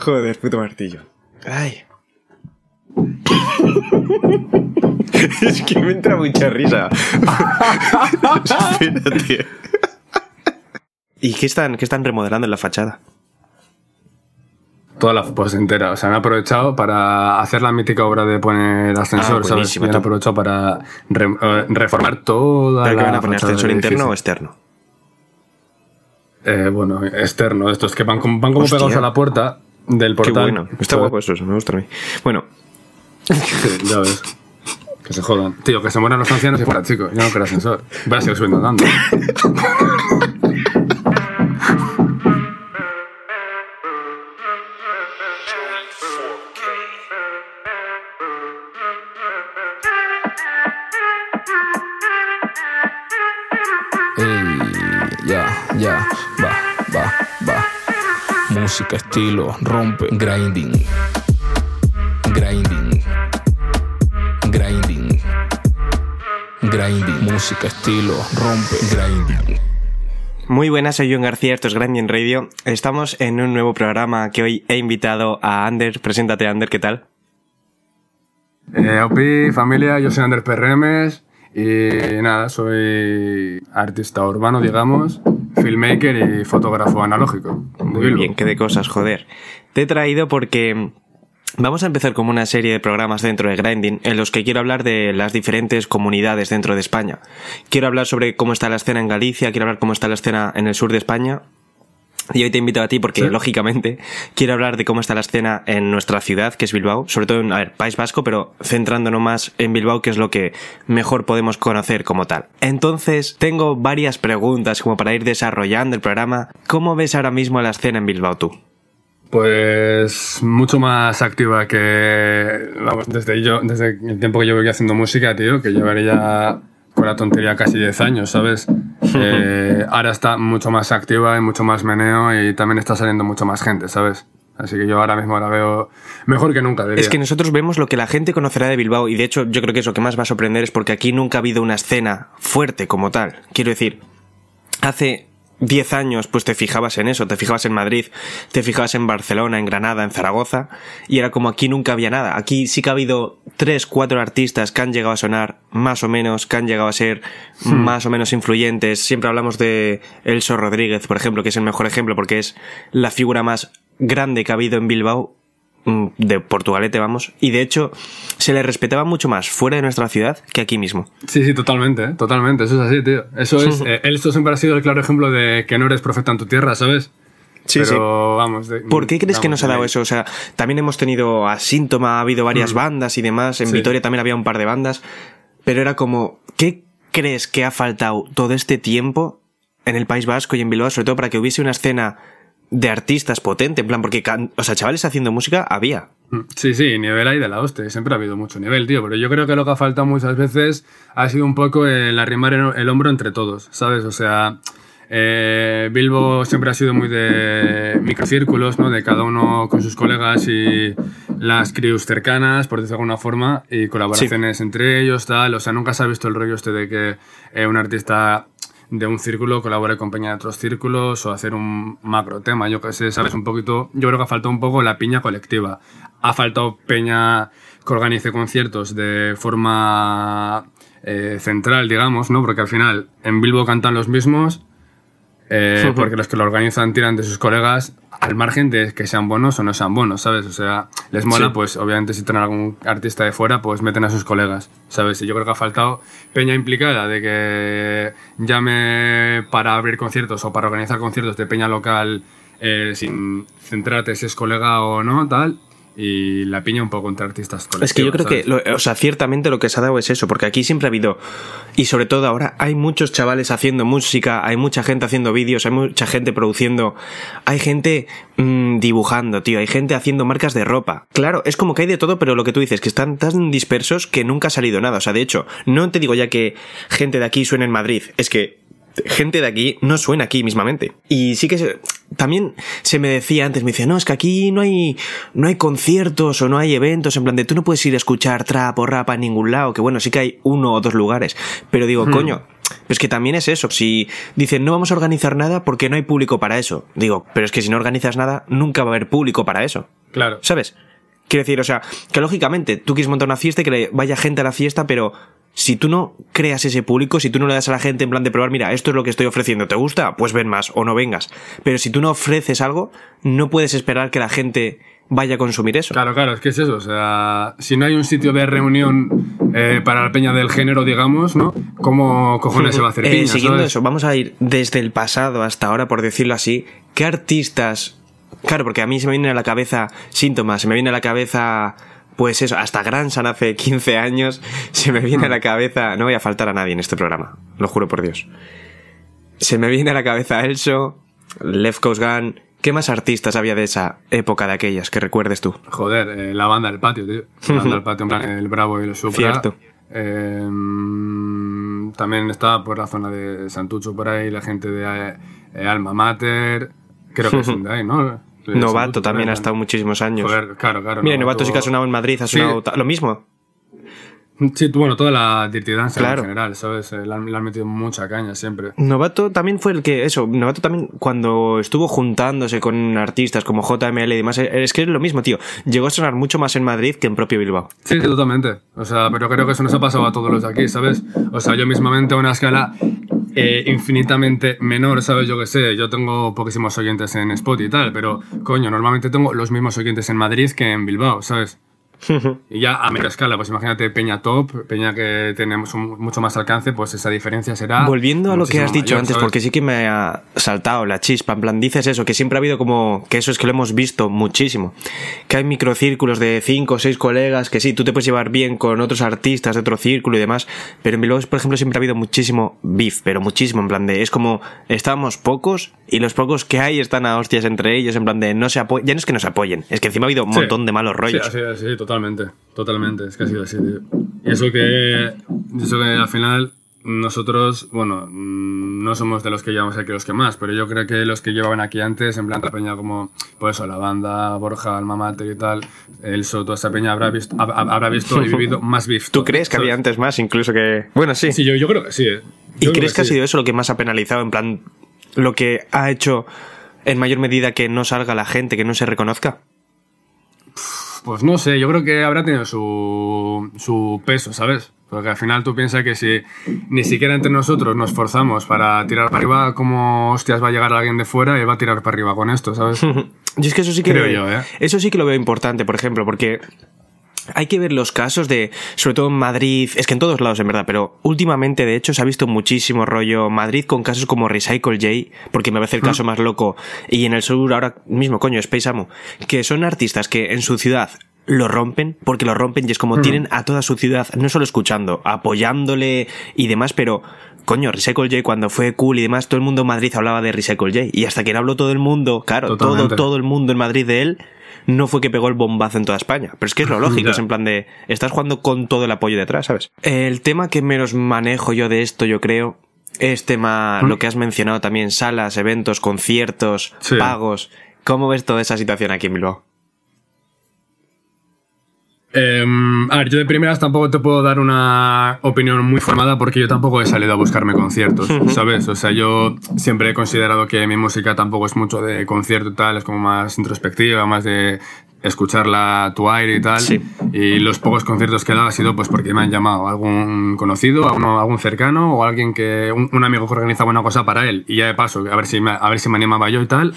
Joder, puto martillo. Ay. es que me entra mucha risa. Espérate. ¿Y qué están, qué están remodelando en la fachada? Toda la pues entera. O sea, han aprovechado para hacer la mítica obra de poner ascensor, Ah, ¿sabes? Y han aprovechado para re- eh, reformar toda ¿Pero la que van a poner ascensor interno o externo? Eh, bueno, externo, estos que van, como- van como Hostia. pegados a la puerta del Qué portal. bueno. Está guapo eso, eso me gusta a mí. Bueno, Sí, ya ves. Que se jodan. Tío, que se mueran los ancianos y fuera, chicos. Yo no quiero ascensor. Voy a seguir subiendo andando. Música, estilo, rompe, grinding. Grinding. Grinding. Grinding. Música, estilo, rompe, grinding. Muy buenas, soy John García, esto es Grinding Radio. Estamos en un nuevo programa que hoy he invitado a Ander. Preséntate, Ander, ¿qué tal? Eh, Opi, familia, yo soy Ander Perremes. Y nada, soy artista urbano, digamos, filmmaker y fotógrafo analógico. Muy Bilbo. bien, qué de cosas, joder. Te he traído porque vamos a empezar como una serie de programas dentro de Grinding en los que quiero hablar de las diferentes comunidades dentro de España. Quiero hablar sobre cómo está la escena en Galicia, quiero hablar cómo está la escena en el sur de España. Y hoy te invito a ti porque, Sí. lógicamente, quiero hablar de cómo está la escena en nuestra ciudad, que es Bilbao, sobre todo en, a ver, País Vasco, pero centrándonos más en Bilbao, que es lo que mejor podemos conocer como tal. Entonces, tengo varias preguntas como para ir desarrollando el programa. ¿Cómo ves ahora mismo la escena en Bilbao tú? Pues mucho más activa que. Vamos, desde, yo, desde el tiempo que llevo aquí haciendo música, tío, que llevaré ya con la tontería casi 10 años, ¿sabes? Eh, ahora está mucho más activa y mucho más meneo y también está saliendo mucho más gente, ¿sabes? Así que yo ahora mismo la veo mejor que nunca, diría. Es que nosotros vemos lo que la gente conocerá de Bilbao y de hecho yo creo que es lo que más va a sorprender es porque aquí nunca ha habido una escena fuerte como tal. Quiero decir, hace 10 años pues te fijabas en eso, te fijabas en Madrid, te fijabas en Barcelona, en Granada, en Zaragoza y era como aquí nunca había nada. Aquí sí que ha habido 3, 4 artistas que han llegado a sonar más o menos, que han llegado a ser más o menos influyentes. Siempre hablamos de Elso Rodríguez, por ejemplo, que es el mejor ejemplo porque es la figura más grande que ha habido en Bilbao de Portugalete, vamos, y de hecho se le respetaba mucho más fuera de nuestra ciudad que aquí mismo. Sí, sí, totalmente, ¿eh? totalmente. Eso es así, tío. Eso es. eh, esto siempre ha sido el claro ejemplo de que no eres profeta en tu tierra, ¿sabes? Sí, Pero vamos. de- ¿Por qué crees que nos ha dado eso? O sea, también hemos tenido a Síntoma, ha habido varias bandas y demás. En Sí. Vitoria también había un par de bandas. Pero era como, ¿qué crees que ha faltado todo este tiempo en el País Vasco y en Bilbao, sobre todo para que hubiese una escena de artistas potente? En plan, porque, o sea, chavales haciendo música había. Sí, sí, nivel hay de la hostia. Siempre ha habido mucho nivel, tío. Pero yo creo que lo que ha faltado muchas veces ha sido un poco el arrimar el, el hombro entre todos, ¿sabes? O sea, eh, Bilbo siempre ha sido muy de microcírculos, ¿no? De cada uno con sus colegas y las crews cercanas, por decirlo de alguna forma, y colaboraciones entre ellos, tal. O sea, nunca se ha visto el rollo este de que eh, un artista de un círculo colabore con peña de otros círculos o hacer un macro tema, yo qué sé, ¿sabes? Un poquito, yo creo que ha faltado un poco la piña colectiva. Ha faltado peña que organice conciertos de forma eh, central, digamos, ¿no? Porque al final en Bilbo cantan los mismos, eh, porque los que lo organizan tiran de sus colegas al margen de que sean buenos o no sean buenos, ¿sabes? O sea, les mola, Sí. pues obviamente si tienen algún artista de fuera, pues meten a sus colegas, ¿sabes? Y yo creo que ha faltado peña implicada de que llame para abrir conciertos o para organizar conciertos de peña local eh, sin centrarte si es colega o no, tal. Y la piña un poco entre artistas colectivos. Es que yo creo que, lo- o sea, ciertamente lo que se ha dado es eso, porque aquí siempre ha habido, y sobre todo ahora, hay muchos chavales haciendo música, hay mucha gente haciendo vídeos, hay mucha gente produciendo, hay gente mm, dibujando, tío, hay gente haciendo marcas de ropa. Claro, es como que hay de todo, pero lo que tú dices, que están tan dispersos que nunca ha salido nada. O sea, de hecho, no te digo ya que gente de aquí suene en Madrid, es que gente de aquí no suena aquí mismamente. Y sí que se- también se me decía antes, me decía, no, es que aquí no hay, no hay conciertos o no hay eventos, en plan de tú no puedes ir a escuchar trap o rap a ningún lado, que bueno, sí que hay uno o dos lugares, pero digo, coño, es que también es eso. Si dicen no vamos a organizar nada porque no hay público para eso. Digo, pero es que si no organizas nada, nunca va a haber público para eso. Claro. ¿Sabes? Quiero decir, o sea, que lógicamente tú quieres montar una fiesta y que le vaya gente a la fiesta, pero si tú no creas ese público, si tú no le das a la gente en plan de probar, mira, esto es lo que estoy ofreciendo, ¿te gusta? Pues ven más o no vengas. Pero si tú no ofreces algo, no puedes esperar que la gente vaya a consumir eso. Claro, claro, es que es eso. O sea, si no hay un sitio de reunión eh, para la peña del género, digamos, ¿no? ¿Cómo cojones se va a hacer Eh, piña, siguiendo sabes? eso, vamos a ir desde el pasado hasta ahora, por decirlo así. ¿Qué artistas? Claro, porque a mí se me viene a la cabeza síntomas, se me viene a la cabeza, pues eso, hasta Gransan hace 15 años, se me viene a la cabeza, no voy a faltar a nadie en este programa, lo juro por Dios. Se me viene a la cabeza Elso, Left Coast Gun, ¿qué más artistas había de esa época de aquellas que recuerdes tú? Joder, eh, la banda del patio, tío. La banda del patio, en plan, el Bravo y el Supra. Cierto. Eh, mm, también está por la zona de Santucho, por ahí, la gente de eh, Alma Mater. Creo que son de ahí, ¿no? Novato también ha estado muchísimos años. Joder, claro, claro. Mira, Novato sí que ha sonado en Madrid, ha sonado lo mismo. Sí, bueno, toda la Dirty Dance Claro. en general, ¿sabes? Eh, Le han, le han metido mucha caña siempre. Novato también fue el que, eso, Novato también cuando estuvo juntándose con artistas como JML y demás, eh, es que es lo mismo, tío. Llegó a sonar mucho más en Madrid que en propio Bilbao. Sí, sí, totalmente. O sea, pero creo que eso nos ha pasado a todos los de aquí, ¿sabes? O sea, yo mismamente a una escala eh, infinitamente menor, ¿sabes? Yo qué sé, yo tengo poquísimos oyentes en Spot y tal, pero coño, normalmente tengo los mismos oyentes en Madrid que en Bilbao, ¿sabes? Y ya a menor escala, pues imagínate Peña Top, Peña que tenemos un- mucho más alcance, pues esa diferencia será. Volviendo a lo que has dicho mayor, antes, ¿sabes? porque sí que me ha saltado la chispa, en plan, dices eso, que siempre ha habido como, que eso es que lo hemos visto muchísimo, que hay microcírculos de cinco o seis colegas, que sí, tú te puedes llevar bien con otros artistas de otro círculo y demás, pero en Bilbao, por ejemplo, siempre ha habido muchísimo beef, pero muchísimo, en plan de, es como, estábamos pocos y los pocos que hay están a hostias entre ellos, en plan de, no se apoyan, ya no es que no se apoyen, es que encima ha habido un Sí. montón de malos rollos. Sí, así, así, totalmente, totalmente, es que ha sido así, tío. Y eso que, eso que al final nosotros, bueno, mm, no somos de los que llevamos aquí los que más, pero yo creo que los que llevaban aquí antes, en plan la peña como, pues eso, la banda, Borja, Alma Mater y tal, el Soto, esa peña habrá visto, hab- hab- habrá visto y vivido más beef. ¿Tú crees que había antes más, incluso que, bueno, sí. Sí, yo, yo creo que sí. eh. ¿Y crees que ha sí. sido eso lo que más ha penalizado? En plan, lo que ha hecho en mayor medida que no salga la gente, que no se reconozca. Pues no sé, yo creo que habrá tenido su, su peso, ¿sabes? Porque al final tú piensas que si ni siquiera entre nosotros nos forzamos para tirar para arriba, como hostias va a llegar alguien de fuera y va a tirar para arriba con esto, ¿sabes? Yo es que eso sí que Creo yo, ¿eh? Eso sí que lo veo importante, por ejemplo, porque hay que ver los casos de, sobre todo en Madrid, es que en todos lados en verdad, pero últimamente de hecho se ha visto muchísimo rollo Madrid con casos como Recycle J, porque me parece el caso más loco, y en el sur ahora mismo, coño, Space Amo, que son artistas que en su ciudad lo rompen, porque lo rompen y es como tienen a toda su ciudad, no solo escuchando, apoyándole y demás, pero coño, Recycle J cuando fue cool y demás, todo el mundo en Madrid hablaba de Recycle J, y hasta que no habló todo el mundo, claro, todo, Totalmente. todo el mundo en Madrid de él, no fue que pegó el bombazo en toda España. Pero es que es lo lógico, es en plan de, estás jugando con todo el apoyo detrás, ¿sabes? El tema que menos manejo yo de esto, yo creo, es tema, lo que has mencionado también, salas, eventos, conciertos, Sí. pagos. ¿Cómo ves toda esa situación aquí en Bilbao? Em, a ver, yo de primeras tampoco te puedo dar una opinión muy formada porque yo tampoco he salido a buscarme conciertos, ¿sabes? O sea, yo siempre he considerado que mi música tampoco es mucho de concierto y tal, es como más introspectiva, más de escucharla tu aire y tal. Sí. Y los pocos conciertos que he dado ha sido pues porque me han llamado algún conocido, alguno- algún cercano o alguien que, un, un amigo que organizaba una cosa para él y ya de paso, a ver si me, a ver si me animaba yo y tal.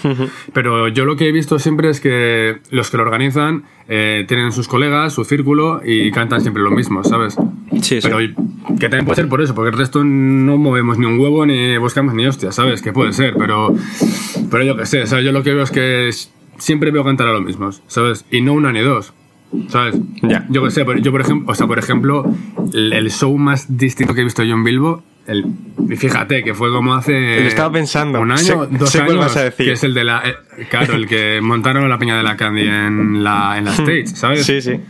Pero yo lo que he visto siempre es que los que lo organizan eh, tienen sus colegas, su círculo y cantan siempre lo mismo, ¿sabes? Sí, Pero que también puede ser por eso, porque el resto no movemos ni un huevo ni buscamos ni hostia, ¿sabes? Que puede ser, pero, pero yo qué sé, ¿sabes? Yo lo que veo es que siempre veo cantar a los mismos, ¿sabes? Y no una ni dos, ¿sabes? Ya. Yo qué sé, yo por ejemplo, o sea, por ejemplo, el, show más distinto que he visto yo en Bilbo, el, fíjate que fue como hace Lo estaba pensando. un año, dos años, vas a decir. que es el de la, eh, claro, el que montaron la peña de la Candy en la, en la stage, ¿sabes? Sí, sí.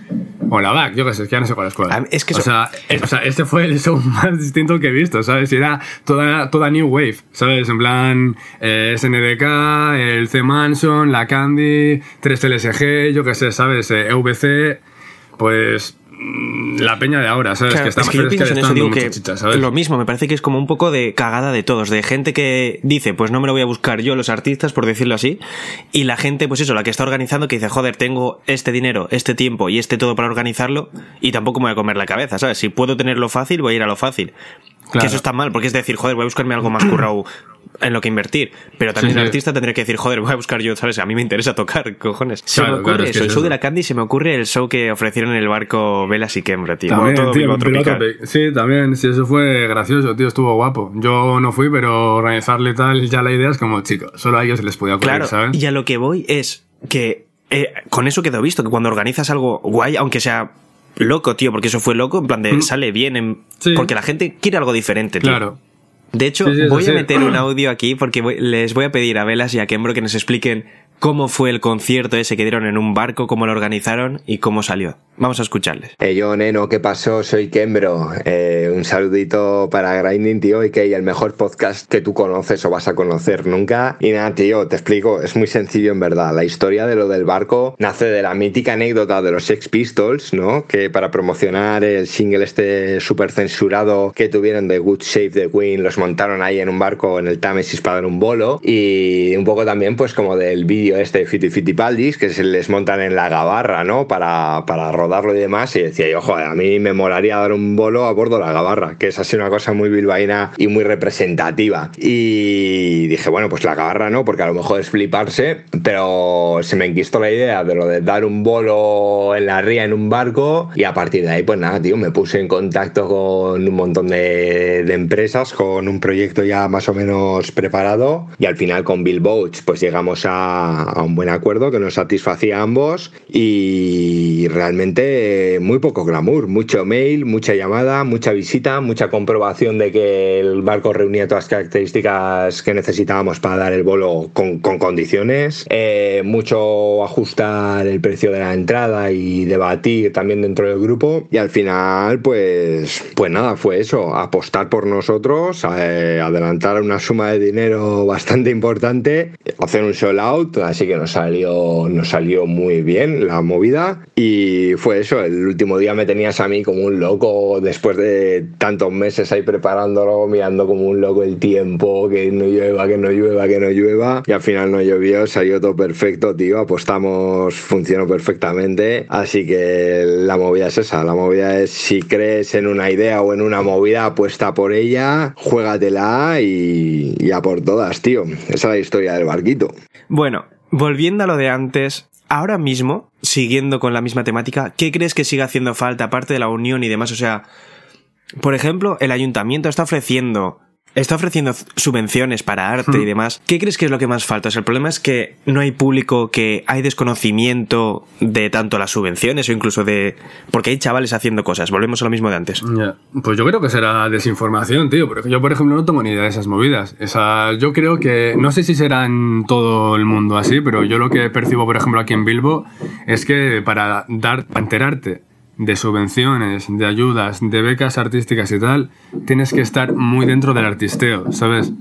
O la back, yo qué sé, es que ya no sé cuál es cuál. Es que o, sea, o sea, este fue el show más distinto que he visto, ¿sabes? Y Era toda, toda New Wave, ¿sabes? En plan, eh, SNDK, el C Manson, la Candy, 3LSG, yo qué sé, ¿sabes? Eh, EVC, pues la peña de ahora, ¿sabes? Claro, que está es que yo pienso en eso, digo que lo mismo, me parece que es como un poco de cagada de todos, de gente que dice, pues no me lo voy a buscar yo, los artistas, por decirlo así, y la gente, pues eso, la que está organizando, que dice, joder, tengo este dinero, este tiempo y este todo para organizarlo, y tampoco me voy a comer la cabeza, ¿sabes? Si puedo tenerlo fácil, voy a ir a lo fácil. Que Claro. eso está mal, porque es decir, joder, voy a buscarme algo más currado en lo que invertir. Pero también Sí, el artista tendría que decir, joder, voy a buscar yo, ¿sabes? A mí me interesa tocar, cojones. Se Claro, me ocurre claro, es que eso, el show de la Candy, se me ocurre el show que ofrecieron en el barco Velas y Kembra, tío. También, Bueno, todo tío. Sí, también, sí, eso fue gracioso, tío, estuvo guapo. Yo no fui, pero organizarle tal, ya la idea es como, chicos, solo a ellos se les podía ocurrir, Claro, ¿sabes? y a lo que voy es que eh, con eso quedó visto, que cuando organizas algo guay, aunque sea loco, tío, porque eso fue loco, en plan de Mm. sale bien, en- Sí. porque la gente quiere algo diferente, tío. Claro. De hecho, Sí, sí, eso voy a meter un audio aquí porque voy- les voy a pedir a Velas y a Kembro que nos expliquen cómo fue el concierto ese que dieron en un barco, cómo lo organizaron y cómo salió. Vamos a escucharles. Eh, yo, Neno, ¿qué pasó? Soy Kembro. Eh, un saludito para Grinding, tío, y que el mejor podcast que tú conoces o vas a conocer nunca. Y nada, tío, te explico, es muy sencillo en verdad. La historia de lo del barco nace de la mítica anécdota de los Sex Pistols, ¿no? Que para promocionar el single este súper censurado que tuvieron de Good Shape the Queen, los montaron ahí en un barco en el Támesis para dar un bolo. Y un poco también, pues, como del vídeo este de Fiti Fiti Paldis, que se les montan en la gabarra, ¿no? Para, para rodarlo y demás. Y decía yo, joder, a mí me molaría dar un bolo a bordo de la gabarra, que es así una cosa muy bilbaína y muy representativa. Y dije, bueno, pues la gabarra no, porque a lo mejor es fliparse, pero se me enquistó la idea de lo de dar un bolo en la ría en un barco. Y a partir de ahí, pues nada, tío, me puse en contacto con un montón de, de empresas, con un proyecto ya más o menos preparado. Y al final con Bill Boats, pues llegamos a, a un buen acuerdo que nos satisfacía a ambos. Y realmente muy poco glamour, mucho mail, mucha llamada, mucha visita, mucha comprobación de que el barco reunía todas las características que necesitábamos para dar el bolo con, con condiciones, eh, mucho ajustar el precio de la entrada y debatir también dentro del grupo y al final pues pues nada fue eso apostar por nosotros eh, adelantar una suma de dinero bastante importante hacer un sell out así que nos salió nos salió muy bien la movida. Y fue eso el último día me tenías a mí como un loco después de tantos meses ahí preparándolo mirando como un loco el tiempo que no llueva que no llueva que no llueva. Y al final no llovió salió todo perfecto tío apostamos funcionó perfectamente. Así que la movida es esa la movida es si crees en una idea o en una movida apuesta por ella juégatela y, y a por todas tío. Esa es la historia del barquito. Bueno, volviendo a lo de antes, ahora mismo, siguiendo con la misma temática, ¿qué crees que sigue haciendo falta aparte de la unión y demás? O sea, por ejemplo, el ayuntamiento está ofreciendo está ofreciendo subvenciones para arte y demás. ¿Qué crees que es lo que más falta? O sea, el problema es que no hay público, que hay desconocimiento de tanto las subvenciones o incluso de... Porque hay chavales haciendo cosas. Volvemos a lo mismo de antes. Pues yo creo que será desinformación, tío. Porque yo, por ejemplo, no tengo ni idea de esas movidas. Esa, yo creo que, no sé si será en todo el mundo así, pero yo lo que percibo, por ejemplo, aquí en Bilbo, es que para, dar, para enterarte de subvenciones, de ayudas, de becas artísticas y tal, tienes que estar muy dentro del artisteo, ¿sabes?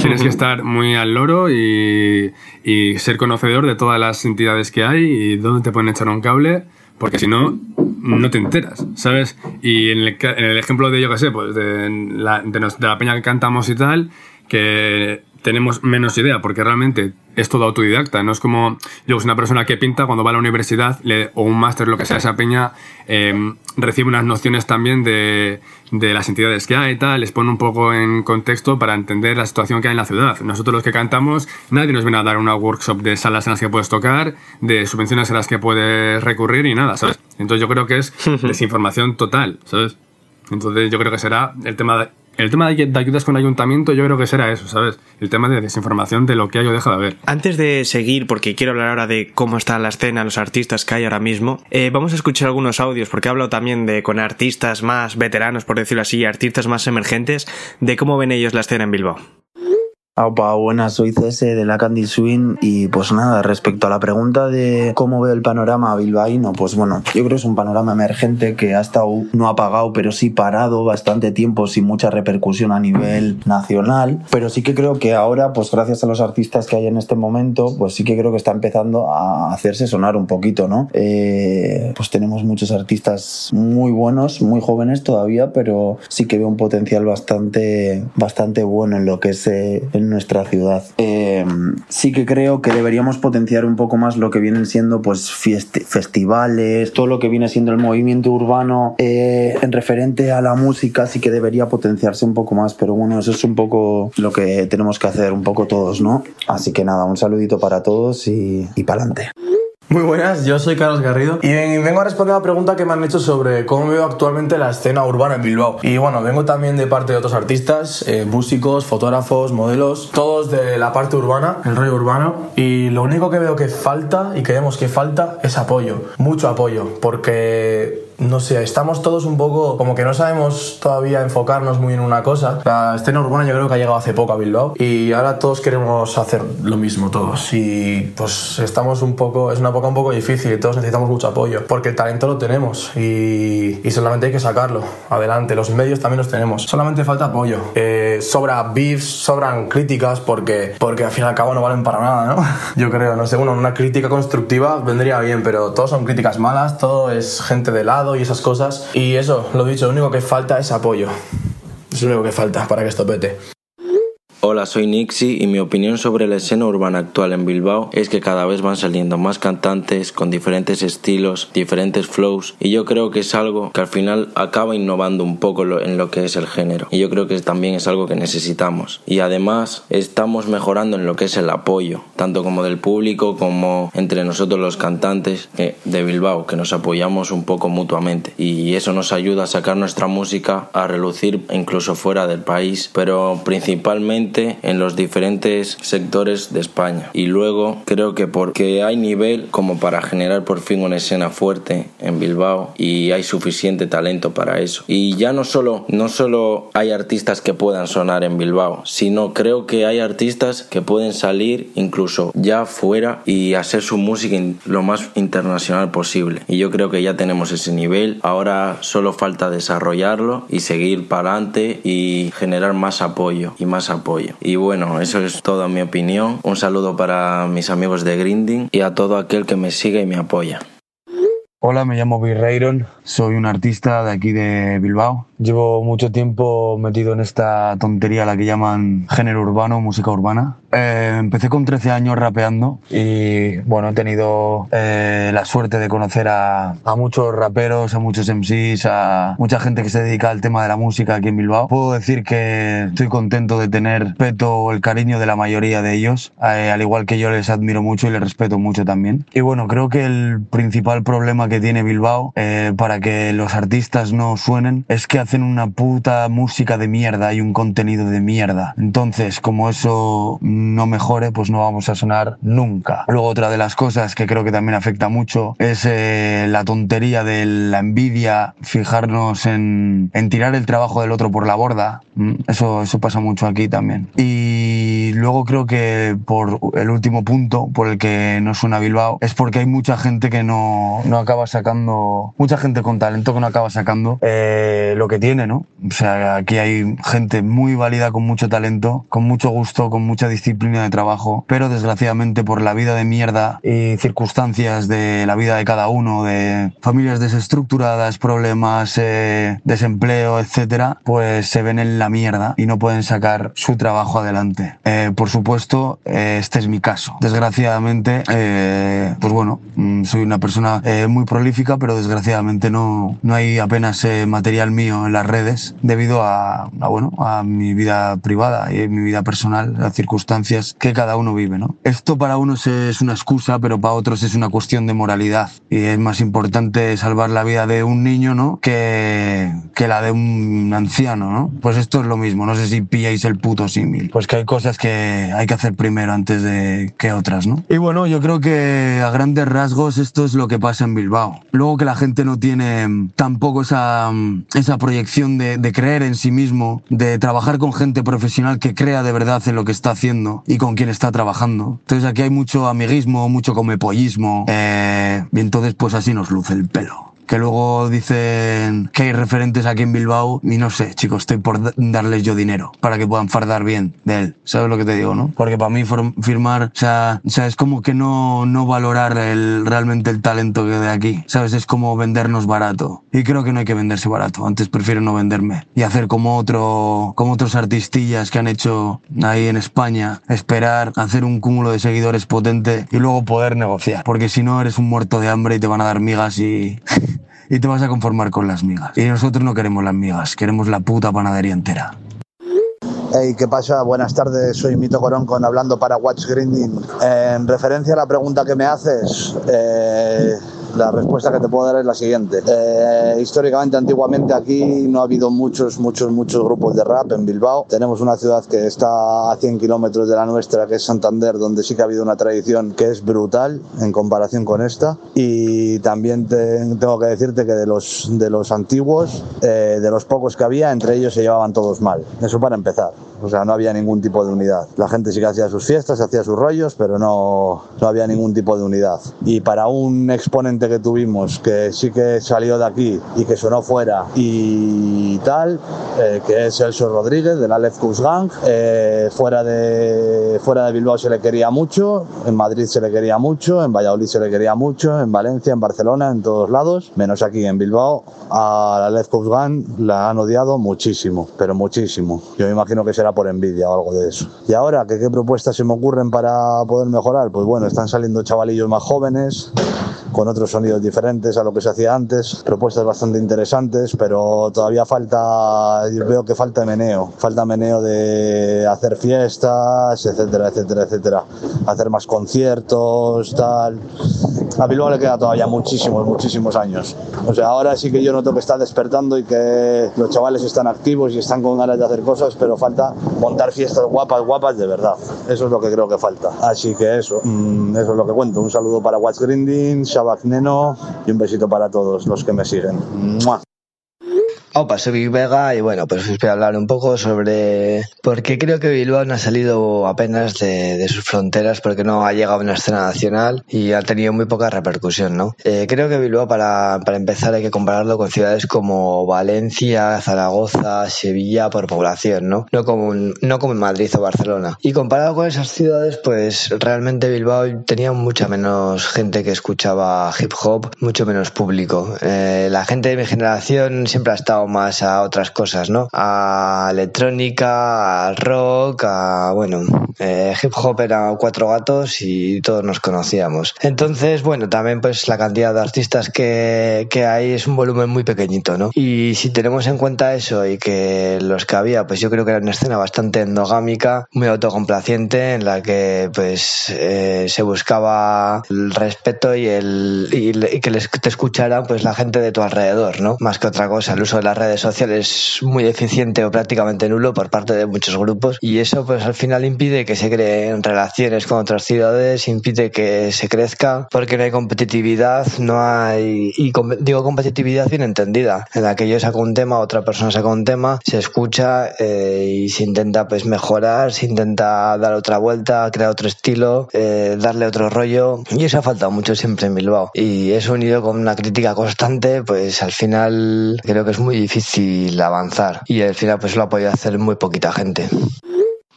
Tienes que estar muy al loro y, y ser conocedor de todas las entidades que hay y dónde te pueden echar un cable, porque si no, no te enteras, ¿sabes? Y en el, en el ejemplo de, yo qué sé, pues de la, de, nos- de la peña que cantamos y tal, que tenemos menos idea, porque realmente es todo autodidacta, no es como yo, es una persona que pinta cuando va a la universidad le- o un máster, lo que sea, esa peña eh, recibe unas nociones también de, de las entidades que hay y tal, les pone un poco en contexto para entender la situación que hay en la ciudad. Nosotros los que cantamos, nadie nos viene a dar una workshop de salas en las que puedes tocar, de subvenciones en las que puedes recurrir y nada, ¿sabes? Entonces yo creo que es desinformación total, ¿sabes? Entonces yo creo que será el tema de, el tema de, ayudas con ayuntamiento, yo creo que será eso, ¿sabes? El tema de desinformación de lo que hay o deja de haber. Antes de seguir, porque quiero hablar ahora de cómo está la escena, los artistas que hay ahora mismo, eh, vamos a escuchar algunos audios, porque hablo también de con artistas más veteranos, por decirlo así, artistas más emergentes, de cómo ven ellos la escena en Bilbao. Opa, buenas, soy CS de la Candy Swing y pues nada, respecto a la pregunta de cómo veo el panorama bilbaíno, pues bueno, yo creo que es un panorama emergente que ha estado no apagado, pero sí parado bastante tiempo sin mucha repercusión a nivel nacional, pero sí que creo que ahora, pues gracias a los artistas que hay en este momento, pues sí que creo que está empezando a hacerse sonar un poquito, ¿no? Eh, pues tenemos muchos artistas muy buenos, muy jóvenes todavía, pero sí que veo un potencial bastante, bastante bueno en lo que es eh, nuestra ciudad. Eh, sí que creo que deberíamos potenciar un poco más lo que vienen siendo pues festivales, todo lo que viene siendo el movimiento urbano eh, en referente a la música sí que debería potenciarse un poco más, pero bueno, eso es un poco lo que tenemos que hacer un poco todos, ¿no? Así que nada, un saludito para todos y, y para adelante. Muy buenas, yo soy Carlos Garrido y vengo a responder a una pregunta que me han hecho sobre cómo veo actualmente la escena urbana en Bilbao. Y bueno, vengo también de parte de otros artistas, eh, músicos, fotógrafos, modelos, todos de la parte urbana, el rollo urbano. Y lo único que veo que falta y que vemos que falta es apoyo, mucho apoyo, porque no sé, estamos todos un poco como que no sabemos todavía enfocarnos muy en una cosa. La escena urbana yo creo que ha llegado hace poco a Bilbao y ahora todos queremos hacer lo mismo todos y pues estamos un poco, es una época un poco difícil y todos necesitamos mucho apoyo porque el talento lo tenemos y, y solamente hay que sacarlo adelante. Los medios también los tenemos, solamente falta apoyo. Eh, sobra beefs, sobran críticas porque, porque al fin y al cabo no valen para nada, ¿no? Yo creo, no sé, bueno, una crítica constructiva vendría bien, pero todos son críticas malas, todo es gente de lado y esas cosas. Y eso, lo dicho, lo único que falta es apoyo. Es lo único que falta para que esto pete. Hola, soy Nixie y mi opinión sobre la escena urbana actual en Bilbao es que cada vez van saliendo más cantantes con diferentes estilos, diferentes flows y yo creo que es algo que al final acaba innovando un poco en lo que es el género y yo creo que también es algo que necesitamos. Y además estamos mejorando en lo que es el apoyo, tanto como del público como entre nosotros los cantantes de Bilbao, que nos apoyamos un poco mutuamente. Y eso nos ayuda a sacar nuestra música a relucir incluso fuera del país, pero principalmente en los diferentes sectores de España. Y luego creo que porque hay nivel como para generar por fin una escena fuerte en Bilbao y hay suficiente talento para eso. Y ya no solo, no solo hay artistas que puedan sonar en Bilbao, sino creo que hay artistas que pueden salir incluso ya fuera y hacer su música lo más internacional posible. Y yo creo que ya tenemos ese nivel. Ahora solo falta desarrollarlo y seguir para adelante y generar más apoyo y más apoyo. Y bueno, eso es toda mi opinión. Un saludo para mis amigos de Grinding y a todo aquel que me sigue y me apoya. Hola, me llamo Virreiron, soy un artista de aquí de Bilbao. Llevo mucho tiempo metido en esta tontería la que llaman género urbano, música urbana. Eh, empecé con 13 años rapeando y bueno, he tenido eh, la suerte de conocer a, a, muchos raperos, a muchos MCs, a mucha gente que se dedica al tema de la música aquí en Bilbao. Puedo decir que estoy contento de tener respeto o el cariño de la mayoría de ellos, eh, al igual que yo les admiro mucho y les respeto mucho también. Y bueno, creo que el principal problema que tiene Bilbao eh, para que los artistas no suenen es que hacen una puta música de mierda y un contenido de mierda. Entonces, como eso no mejore, pues no vamos a sonar nunca. Luego otra de las cosas que creo que también afecta mucho es eh, la tontería de la envidia, fijarnos en, en, tirar el trabajo del otro por la borda. Mm, eso, eso pasa mucho aquí también. Y luego creo que por el último punto por el que no suena Bilbao es porque hay mucha gente que no, no acaba sacando, mucha gente con talento que no acaba sacando eh, lo que tiene, ¿no? O sea, aquí hay gente muy válida con mucho talento, con mucho gusto, con mucha disciplina de trabajo, pero desgraciadamente por la vida de mierda y circunstancias de la vida de cada uno, de familias desestructuradas, problemas, eh, desempleo, etcétera, pues se ven en la mierda y no pueden sacar su trabajo adelante. Eh, por supuesto, este es mi caso. Desgraciadamente, pues bueno, mm, soy una persona muy prolífica, pero desgraciadamente no, no hay apenas eh, material mío en las redes debido a, bueno, a mi vida privada y mi vida personal, las circunstancias que cada uno vive. ¿no? Esto para unos es una excusa, pero para otros es una cuestión de moralidad. Y es más importante salvar la vida de un niño ¿no? que, que la de un anciano. ¿no? Pues esto es lo mismo, no sé si pilláis el puto símil. Pues que hay cosas que hay que hacer primero antes de que otras, ¿no? Y bueno, yo creo que a grandes rasgos esto es lo que pasa en Bilbao. Luego que la gente no tiene mm, tampoco esa, mm, esa proyección de, de creer en sí mismo, de trabajar con gente profesional que crea de verdad en lo que está haciendo y con quien está trabajando. Entonces aquí hay mucho amiguismo, mucho comepollismo, eh, y entonces pues así nos luce el pelo que luego dicen que hay referentes aquí en Bilbao y no sé, chicos, estoy por da- darles yo dinero para que puedan fardar bien de él. ¿Sabes lo que te digo, no? Porque para mí firmar, o sea, o sea, es como que no, no valorar el, realmente el talento que de aquí. ¿Sabes? Es como vendernos barato. Y creo que no hay que venderse barato. Antes prefiero no venderme y hacer como otro, como otros artistillas que han hecho ahí en España, esperar, hacer un cúmulo de seguidores potente y luego poder negociar. Porque si no eres un muerto de hambre y te van a dar migas y y te vas a conformar con las migas. Y nosotros no queremos las migas, queremos la puta panadería entera. Hey, ¿qué pasa? Buenas tardes, soy Mito Coronco hablando para Watch Grinding. En referencia a la pregunta que me haces, eh, la respuesta que te puedo dar es la siguiente. Eh, históricamente, antiguamente aquí no ha habido muchos, muchos, muchos grupos de rap en Bilbao. Tenemos una ciudad que está a 100 kilómetros de la nuestra, que es Santander, donde sí que ha habido una tradición que es brutal en comparación con esta. Y también te- tengo que decirte que de los, de los antiguos, eh, de los pocos que había, entre ellos se llevaban todos mal. Eso para empezar. O sea, no había ningún tipo de unidad. La gente sí que hacía sus fiestas, hacía sus rollos, pero no, no había ningún tipo de unidad. Y para un exponente que tuvimos que sí que salió de aquí y que sonó fuera y tal, eh, que es Elso Rodríguez de la Left Gang, eh, fuera, de, fuera de Bilbao se le quería mucho, en Madrid se le quería mucho, en Valladolid se le quería mucho, en Valencia, en Barcelona, en todos lados, menos aquí en Bilbao. A la Left Gang la han odiado muchísimo, pero muchísimo. Yo me imagino que será por envidia o algo de eso. Y ahora, ¿qué, qué propuestas se me ocurren para poder mejorar? Pues bueno, están saliendo chavalillos más jóvenes, con otros sonidos diferentes a lo que se hacía antes, propuestas bastante interesantes, pero todavía falta, veo que falta meneo, falta meneo de hacer fiestas, etcétera, etcétera, etcétera, hacer más conciertos, tal. A Bilbao le queda todavía muchísimos, muchísimos años. O sea, ahora sí que yo noto que está despertando y que los chavales están activos y están con ganas de hacer cosas, pero falta montar fiestas guapas, guapas de verdad. Eso es lo que creo que falta. Así que eso, mm, eso es lo que cuento. Un saludo para Watch Grinding, Shabak Neno y un besito para todos los que me siguen. ¡Mua! Opa, soy Vic Vega y bueno, pues os voy a hablar un poco sobre por qué creo que Bilbao no ha salido apenas de, de sus fronteras porque no ha llegado a una escena nacional y ha tenido muy poca repercusión, ¿no? Eh, creo que Bilbao, para, para empezar, hay que compararlo con ciudades como Valencia, Zaragoza, Sevilla por población, ¿no? No como, en- no como Madrid o Barcelona. Y comparado con esas ciudades, pues realmente Bilbao tenía mucha menos gente que escuchaba hip hop, mucho menos público. Eh, la gente de mi generación siempre ha estado más a otras cosas, ¿no? A electrónica, al rock, a, bueno, eh, hip hop era cuatro gatos y todos nos conocíamos. Entonces, bueno, también pues la cantidad de artistas que, que hay es un volumen muy pequeñito, ¿no? Y si tenemos en cuenta eso y que los que había, pues yo creo que era una escena bastante endogámica, muy autocomplaciente, en la que pues eh, se buscaba el respeto y el y, que les, te escuchara pues la gente de tu alrededor, ¿no? Más que otra cosa. El uso de las redes sociales es muy deficiente o prácticamente nulo por parte de muchos grupos. Y eso pues al final impide que se creen relaciones con otras ciudades, impide que se crezca porque no hay competitividad, no hay y digo competitividad bien entendida, en la que yo saco un tema, otra persona saca un tema, se escucha eh, y se intenta pues mejorar, se intenta dar otra vuelta, crear otro estilo, eh, darle otro rollo. Y eso ha faltado mucho siempre en Bilbao. Y eso unido con una crítica constante pues al final creo que es muy difícil avanzar y al final pues lo ha podido hacer muy poquita gente.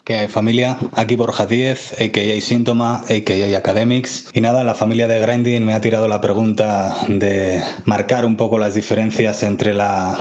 ¿Qué hay familia? Aquí Borja Díez, a.k.a. Síntoma, a.k.a. Academics. Y nada, la familia de Grinding me ha tirado la pregunta de marcar un poco las diferencias entre la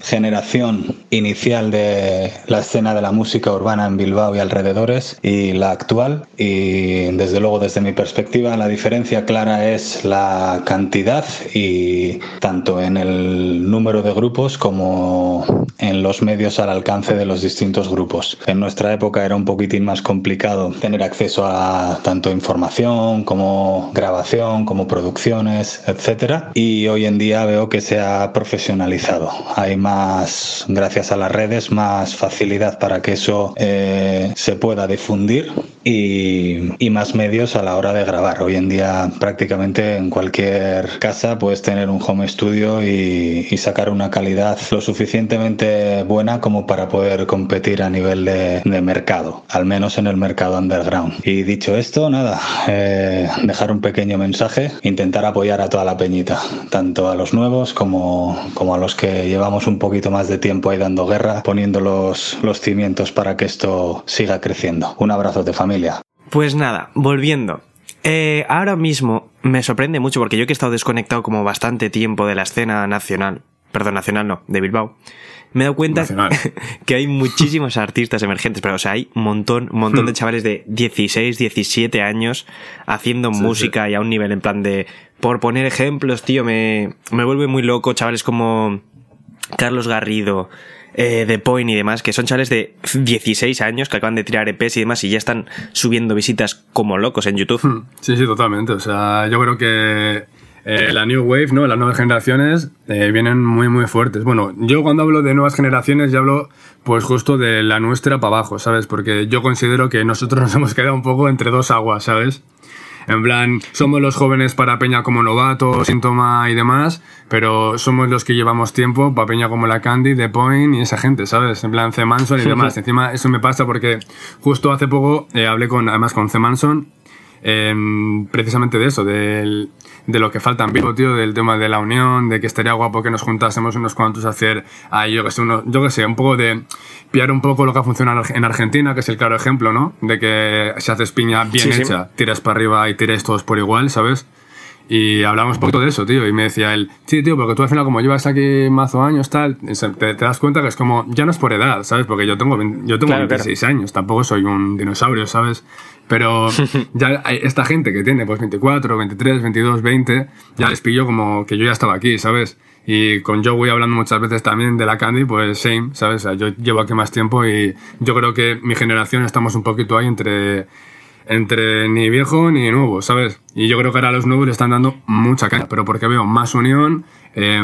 generación inicial de la escena de la música urbana en Bilbao y alrededores y la actual. Y desde luego desde mi perspectiva la diferencia clara es la cantidad y tanto en el número de grupos como en los medios al alcance de los distintos grupos. En nuestra época era un poquitín más complicado tener acceso a tanto información como grabación, como producciones, etcétera. Y hoy en día veo que se ha profesionalizado. Hay más, gracias gracias a las redes, más facilidad para que eso eh, se pueda difundir y, y, más medios a la hora de grabar. Hoy en día prácticamente en cualquier casa puedes tener un home studio y, y sacar una calidad lo suficientemente buena como para poder competir a nivel de, de, mercado, al menos en el mercado underground. Y dicho esto, nada, eh, dejar un pequeño mensaje, intentar apoyar a toda la peñita, tanto a los nuevos como, como a los que llevamos un poquito más de tiempo ahí dando guerra, poniendo los, los cimientos para que esto siga creciendo. Un abrazo de familia. Pues nada, volviendo. Eh, ahora mismo me sorprende mucho porque yo que he estado desconectado como bastante tiempo de la escena nacional, perdón, nacional no, de Bilbao, me he dado cuenta nacional. que hay muchísimos artistas emergentes, pero o sea, hay un montón, un montón de chavales de 16, 17 años haciendo sí, música sí. y a un nivel en plan de, por poner ejemplos, tío, me, me vuelve muy loco chavales como Carlos Garrido, eh, The Point y demás, que son chavales de 16 años que acaban de tirar EPs y demás y ya están subiendo visitas como locos en YouTube. Sí, sí, totalmente. O sea, yo creo que eh, la New Wave, ¿no? Las nuevas generaciones eh, vienen muy, muy fuertes. Bueno, yo cuando hablo de nuevas generaciones ya hablo pues justo de la nuestra para abajo, ¿sabes? Porque yo considero que nosotros nos hemos quedado un poco entre dos aguas, ¿sabes? En plan, somos los jóvenes para Peña como Novato, Síntoma y demás, pero somos los que llevamos tiempo para Peña como la Candy, The Point y esa gente, ¿sabes? En plan, C. Manson y demás. Encima, eso me pasa porque justo hace poco eh, hablé con, además con C. Manson, eh, precisamente de eso, del, de lo que falta en vivo, tío, del tema de la unión, de que estaría guapo que nos juntásemos unos cuantos a hacer, ahí, yo que sé, uno, yo que sé, un poco de pillar un poco lo que ha funcionado en Argentina, que es el claro ejemplo, ¿no? De que si haces piña bien sí, hecha, sí. tiras para arriba y tiráis todos por igual, ¿sabes? Y hablamos un poquito de eso, tío. Y me decía él, sí, tío, porque tú al final, como llevas aquí mazo años, tal, te, te, das cuenta que es como, ya no es por edad, ¿sabes? Porque yo tengo, yo tengo claro, 26 claro. años, tampoco soy un dinosaurio, ¿sabes? Pero ya esta gente que tiene pues 24, 23, 22, 20, ya les pillo como que yo ya estaba aquí, ¿sabes? Y con Joey hablando muchas veces también de la Candy, pues same, ¿sabes? O sea, yo llevo aquí más tiempo y yo creo que mi generación estamos un poquito ahí entre entre ni viejo ni nuevo, ¿sabes? Y yo creo que ahora a los nuevos le están dando mucha caña, pero porque veo más unión, eh,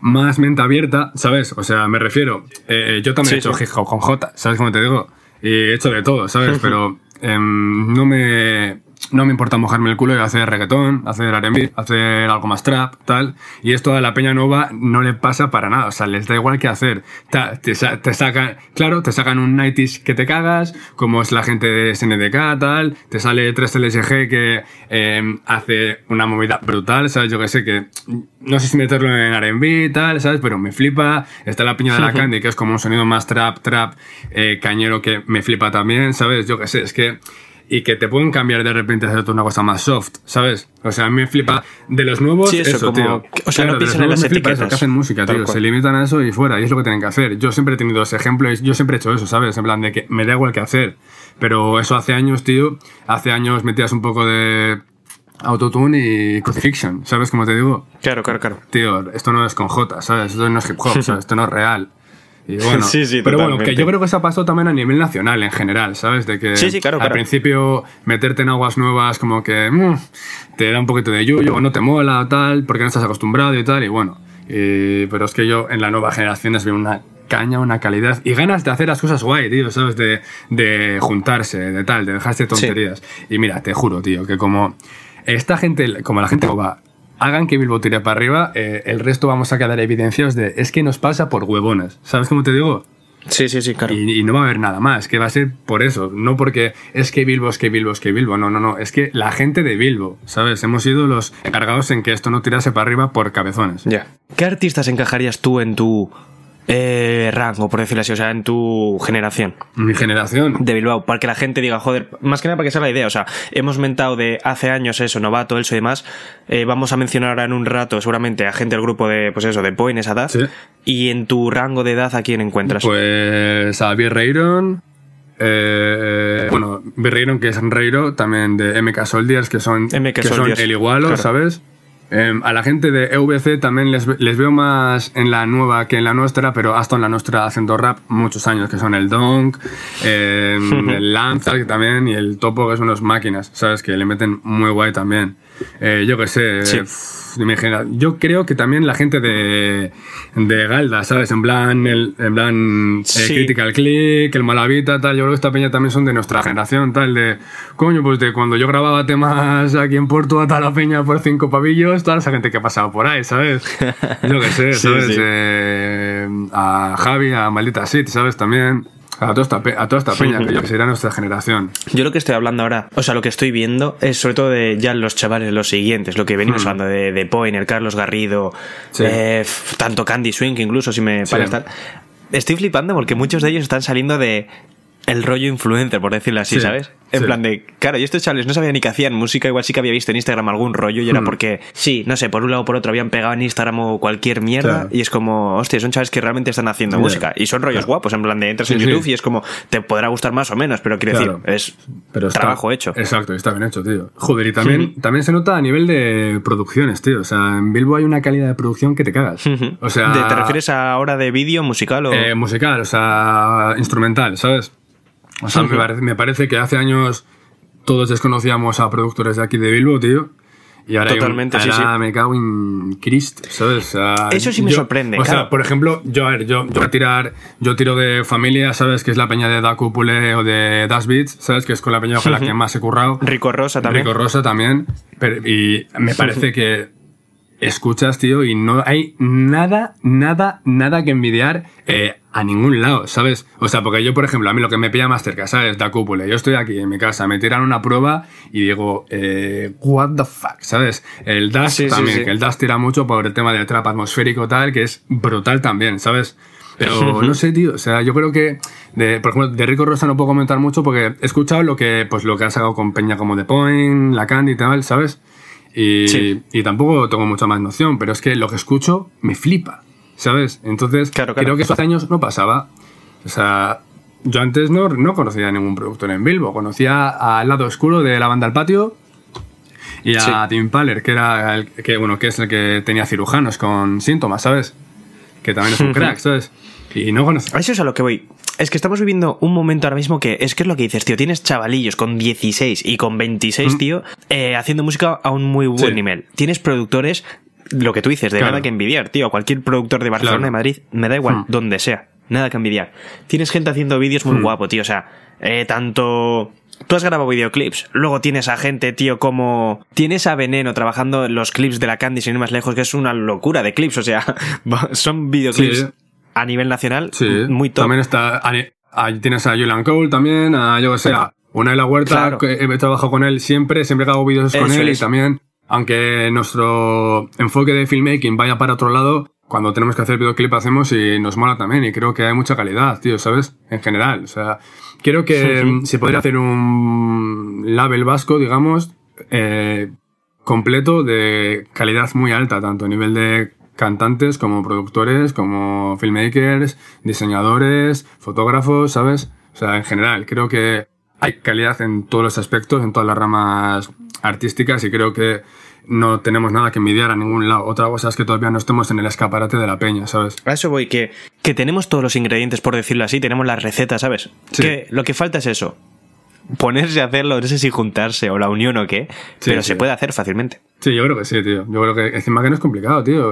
más mente abierta, ¿sabes? O sea, me refiero, eh, yo también sí, he hecho sí. hip hop con J, ¿sabes cómo te digo? Y he hecho de todo, ¿sabes? Pero eh, no me no me importa mojarme el culo y hacer reggaetón, hacer R&B, hacer algo más trap, tal. Y esto a la peña nueva no le pasa para nada. O sea, les da igual qué hacer. Te, te sacan, claro, te sacan un 90 que te cagas, como es la gente de SNDK, tal. Te sale 3LSG que eh, hace una movida brutal, ¿sabes? Yo que sé que no sé si meterlo en R&B tal, ¿sabes? Pero me flipa. Está la piña de la Candy, que es como un sonido más trap, trap, eh, cañero que me flipa también, ¿sabes? Yo que sé, es que y que te pueden cambiar de repente a hacer una cosa más soft, ¿sabes? O sea, a mí me flipa de los nuevos sí, eso, eso como, tío. O sea, claro, no piensan en las flipa eso, etiquetas. que hacen música, tío. cual. Se limitan a eso y fuera, y es lo que tienen que hacer. Yo siempre he tenido ese ejemplo y yo siempre he hecho eso, ¿sabes? En plan de que me da igual qué hacer. Pero eso hace años, tío, hace años metías un poco de autotune y crucifixion, ¿sabes cómo te digo? Claro, claro, claro. Tío, esto no es con J, ¿sabes? Esto no es hip hop, ¿sabes? Esto no es real. Y bueno, Sí, sí, pero bueno, que yo creo que eso ha pasado también a nivel nacional en general, ¿sabes? De que Sí, sí, claro, al claro. principio meterte en aguas nuevas como que mm, te da un poquito de yuyo o no te mola o tal, porque no estás acostumbrado y tal, y bueno. Y- pero es que yo en la nueva generación es veo una caña, una calidad y ganas de hacer las cosas guay, tío, ¿sabes? De, de juntarse, de tal, de dejarse tonterías. Y mira, te juro, tío, que como esta gente, como la gente va hagan que Bilbo tire para arriba, eh, el resto vamos a quedar evidenciados de es que nos pasa por huevones. ¿Sabes cómo te digo? Sí, sí, sí, claro. Y, y no va a haber nada más, que va a ser por eso, no porque es que Bilbo, es que Bilbo, es que Bilbo, no, no, no, es que la gente de Bilbo, ¿sabes? Hemos sido los encargados en que esto no tirase para arriba por cabezones. Ya. ¿Qué artistas encajarías tú en tu eh, rango, por decirlo así? O sea, en tu generación. Mi generación. De Bilbao, para que la gente diga, joder, más que nada para que sea la idea. O sea, hemos mentado de hace años eso, novato, eso y demás. Eh, vamos a mencionar ahora en un rato, seguramente, a gente del grupo de, pues eso, de Point, esa edad. Sí. Y en tu rango de edad, ¿a quién encuentras? Pues a Birreiron. Eh, bueno, Birreiron, que es Reiro, también de MK Soldiers, que son, MK que son el igualo, claro. ¿sabes? Eh, a la gente de EVC también les, les veo más en la nueva que en la nuestra, pero hasta en la nuestra haciendo rap muchos años, que son el Donk, eh, el Lanza que también, y el Topo, que son unas máquinas, ¿sabes? Que le meten muy guay también. Eh, yo qué sé, Sí. yo creo que también la gente de, de Galda, ¿sabes? En plan, el, en plan eh, Sí. Critical Click, el Malavita, tal, yo creo que esta peña también son de nuestra generación, tal, de, coño, pues de cuando yo grababa temas aquí en Porto a tal la peña por cinco pavillos, toda esa gente que ha pasado por ahí, ¿sabes? Yo qué sé, ¿sabes? sí. Eh, a Javi, a Maldita City, ¿sabes? También. A toda esta, pe- a toda esta peña, que será nuestra generación. Yo lo que estoy hablando ahora, o sea, lo que estoy viendo es sobre todo de ya los chavales, los siguientes, lo que venimos Hmm. hablando de, de Poiner, Carlos Garrido, Sí. eh, tanto Candy Swing, incluso si me Sí. para estar. Estoy flipando porque muchos de ellos están saliendo de el rollo influencer, por decirlo así, Sí, ¿sabes? En sí. plan de, claro, yo estos chavales no sabían ni que hacían música, igual sí que había visto en Instagram algún rollo y era Hmm. porque, sí, no sé, por un lado o por otro habían pegado en Instagram o cualquier mierda Claro. y es como, hostia, son chavales que realmente están haciendo música y son rollos guapos, en plan de entras en Sí. YouTube y es como, te podrá gustar más o menos, pero quiero Claro. decir, es Pero está- trabajo hecho. Exacto, está bien hecho, tío. Joder, y también, también se nota a nivel de producciones, tío. O sea, en Bilbo hay una calidad de producción que te cagas. O sea, ¿De- ¿Te refieres a hora de vídeo musical o...? eh, musical, o sea, instrumental, ¿sabes? O sea, me, parece, me parece que hace años todos desconocíamos a productores de aquí de Bilbo, tío. Y ahora, hay un- Totalmente, sí, ahora sí. me cago en Christ, ¿sabes? Eso sí me yo- sorprende, O sea, por ejemplo, yo, a ver, yo, yo voy a tirar, yo tiro de familia, ¿sabes? Que es la peña de Da Cúpule o de Das Beats, ¿sabes? Que es con la peña con la que más he currado. Rico Rosa también. Rico Rosa también. Pero- y me parece que escuchas, tío, y no hay nada, nada, nada que envidiar eh, a ningún lado, ¿sabes? O sea, porque yo, por ejemplo, a mí lo que me pilla más cerca, ¿sabes? Da cúpula. Yo estoy aquí en mi casa, me tiran una prueba y digo, eh, what the fuck, ¿sabes? El Dash Sí, también, sí. que el Dash tira mucho por el tema del trap atmosférico tal, que es brutal también, ¿sabes? Pero no sé, tío. O sea, yo creo que, de, por ejemplo, de Rico Rosa no puedo comentar mucho porque he escuchado lo que, pues, lo que ha sacado con Peña como The Point, La Candy y tal, ¿sabes? Y, Sí. y tampoco tengo mucha más noción, pero es que lo que escucho me flipa, ¿sabes? Entonces, Claro, claro. creo que eso hace años no pasaba. O sea, yo antes no, no conocía a ningún productor en Bilbo. Conocía al lado oscuro de la banda al patio y a Sí. Tim Paller, que era el que, bueno, que es el que tenía cirujanos con síntomas, ¿sabes? Que también es un crack, ¿sabes? Y no conocía. A Eso es a lo que voy. Es que estamos viviendo un momento ahora mismo que es que es lo que dices, tío. Tienes chavalillos con 16 y con 26, tío, eh, haciendo música a un muy buen Sí. nivel. Tienes productores, lo que tú dices, de Claro. nada que envidiar, tío. Cualquier productor de Barcelona, Claro. de Madrid, me da igual, Hmm. donde sea. Nada que envidiar. Tienes gente haciendo vídeos muy Hmm. guapo, tío. O sea, eh, tanto. Tú has grabado videoclips. Luego tienes a gente, tío, como. Tienes a Veneno trabajando en los clips de la Candy, sin ir más lejos, que es una locura de clips. O sea, son videoclips Sí. a nivel nacional Sí, muy top. También está. Ahí tienes a Julian Cole también, a yo que sé, a Una de la Huerta, Claro. que he trabajado con él siempre, siempre que hago vídeos con él es. y también, aunque nuestro enfoque de filmmaking vaya para otro lado, cuando tenemos que hacer videoclip hacemos y nos mola también y creo que hay mucha calidad, tío, ¿sabes? En general, o sea, creo que mm, se podría hacer un label vasco, digamos, eh, completo de calidad muy alta, tanto a nivel de cantantes como productores, como filmmakers, diseñadores, fotógrafos, ¿sabes? O sea, en general, creo que hay calidad en todos los aspectos, en todas las ramas artísticas y creo que no tenemos nada que envidiar a ningún lado. Otra cosa es que todavía no estemos en el escaparate de la peña, ¿sabes? A eso voy, que, que tenemos todos los ingredientes, por decirlo así, tenemos las recetas, ¿sabes? Sí. Que lo que falta es eso. Ponerse a hacerlo, no sé si juntarse o la unión o qué, Sí, pero sí. se puede hacer fácilmente. Sí, yo creo que sí, tío. Yo creo que encima que no es complicado, tío.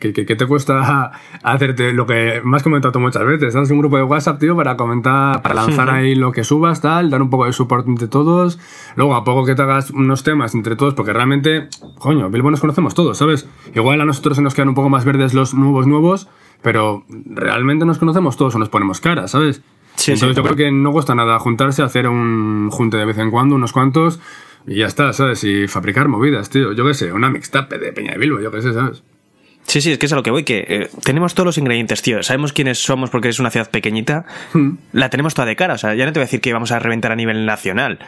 ¿Qué, qué, qué te cuesta hacerte lo que has comentado tú muchas veces? Haz un grupo de WhatsApp, tío, para comentar, para lanzar ahí lo que subas, tal, dar un poco de soporte entre todos. Luego, a poco que te hagas unos temas entre todos, porque realmente, coño, Bilbo nos conocemos todos, ¿sabes? Igual a nosotros se nos quedan un poco más verdes los nuevos nuevos, pero realmente nos conocemos todos o nos ponemos cara, ¿sabes? Sí, Entonces sí. yo creo que no cuesta nada juntarse, hacer un junte de vez en cuando, unos cuantos, y ya está, ¿sabes? Y fabricar movidas, tío. Yo qué sé, una mixtape de Peña de Bilbo, yo qué sé, ¿sabes? Sí, sí, es que es a lo que voy, que eh, tenemos todos los ingredientes, tío. Sabemos quiénes somos porque es una ciudad pequeñita. La tenemos toda de cara, o sea, ya no te voy a decir que vamos a reventar a nivel nacional.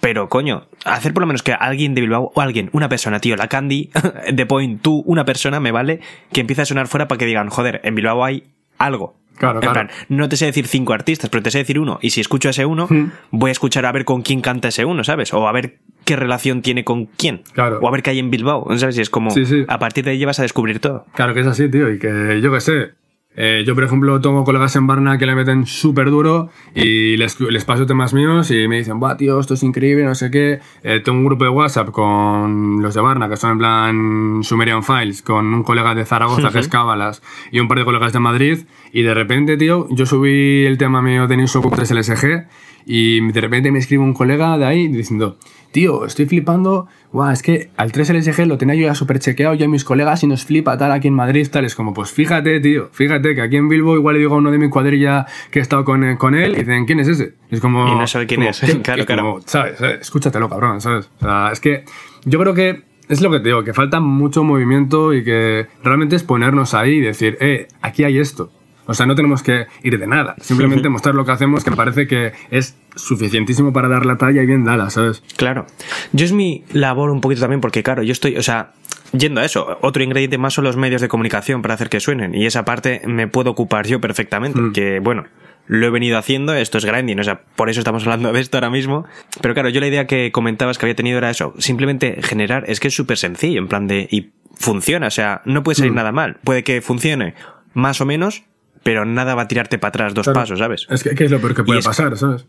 Pero, coño, hacer por lo menos que alguien de Bilbao, o alguien, una persona, tío, la Candy, de Point, tú, una persona, me vale, que empiece a sonar fuera para que digan, joder, en Bilbao hay algo. Claro, en claro. plan, no te sé decir cinco artistas, pero te sé decir uno. Y si escucho a ese uno, voy a escuchar a ver con quién canta ese uno, ¿sabes? O a ver qué relación tiene con quién. Claro. O a ver qué hay en Bilbao, ¿sabes? Y es como, Sí, sí. a partir de ahí vas a descubrir todo. Claro que es así, tío, y que yo qué sé. Eh, yo, por ejemplo, tengo colegas en Barna que le meten súper duro y les, les paso temas míos y me dicen, va, tío, esto es increíble, no sé qué. Eh, tengo un grupo de WhatsApp con los de Barna, que son en plan Sumerian Files, con un colega de Zaragoza, que es Cábalas, y un par de colegas de Madrid. Y de repente, tío, yo subí el tema mío de Niso 3 LSG y de repente me escribe un colega de ahí diciendo, tío, estoy flipando, guau, es que al 3LSG lo tenía yo ya súper chequeado ya mis colegas y nos flipa tal aquí en Madrid, tal, es como, pues fíjate, tío, fíjate que aquí en Bilbo igual le digo a uno de mi cuadrilla que he estado con, eh, con él y dicen, ¿quién es ese? Y es como... Y no sabe quién como, es, claro, como, claro. ¿sabes? ¿sabes? Escúchatelo, cabrón, ¿sabes? O sea, es que yo creo que es lo que te digo, que falta mucho movimiento y que realmente es ponernos ahí y decir, eh, aquí hay esto. O sea, no tenemos que ir de nada. Simplemente mostrar lo que hacemos, que me parece que es suficientísimo para dar la talla y bien dada, ¿sabes? Claro. Yo es mi labor un poquito también, porque claro, yo estoy, o sea, yendo a eso, otro ingrediente más son los medios de comunicación para hacer que suenen. Y esa parte me puedo ocupar yo perfectamente. Que bueno, lo he venido haciendo, esto es grinding, o sea, por eso estamos hablando de esto ahora mismo. Pero claro, yo la idea que comentabas que había tenido era eso, simplemente generar, es que es súper sencillo, en plan de, y funciona, o sea, no puede salir Mm. nada mal. Puede que funcione más o menos, pero nada va a tirarte para atrás dos Claro. pasos, ¿sabes? Es que, que es lo peor que puede es- pasar, ¿sabes?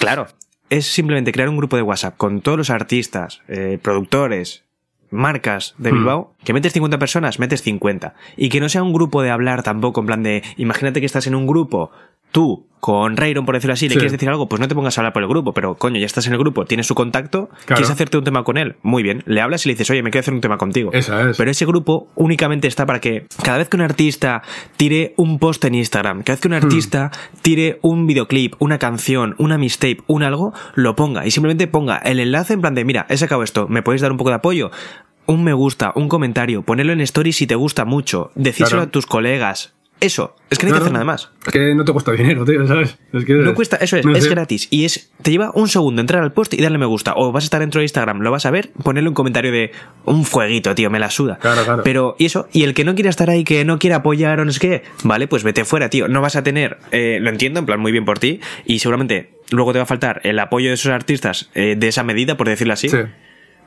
Claro, es simplemente crear un grupo de WhatsApp con todos los artistas, eh, productores, marcas de Hmm. Bilbao, que metes 50 personas, metes 50. Y que no sea un grupo de hablar tampoco, en plan de, imagínate que estás en un grupo, tú, con Rayron, por decirlo así, le Sí. quieres decir algo, pues no te pongas a hablar por el grupo, pero coño, ya estás en el grupo, tienes su contacto, Claro. quieres hacerte un tema con él, muy bien, le hablas y le dices, oye, me quiero hacer un tema contigo. Esa es. Pero ese grupo únicamente está para que cada vez que un artista tire un post en Instagram, cada vez que un artista tire un videoclip, una canción, una mixtape, un algo, lo ponga y simplemente ponga el enlace en plan de, mira, he sacado esto, ¿me podéis dar un poco de apoyo? Un me gusta, un comentario, ponerlo en stories si te gusta mucho, decírselo Claro. a tus colegas. Eso, es que no hay que hacer nada más. Es que no te cuesta dinero, tío, ¿sabes? Es que No cuesta, eso es, no es sé. gratis. Y es, te lleva un segundo entrar al post y darle me gusta. O vas a estar dentro de Instagram, lo vas a ver, ponerle un comentario de un fueguito, tío, me la suda. Claro, claro. Pero, y eso, y el que no quiera estar ahí, que no quiera apoyar o no sé qué, vale, pues vete fuera, tío. No vas a tener, eh, lo entiendo, en plan, muy bien por ti. Y seguramente luego te va a faltar el apoyo de esos artistas eh, de esa medida, por decirlo así. Sí.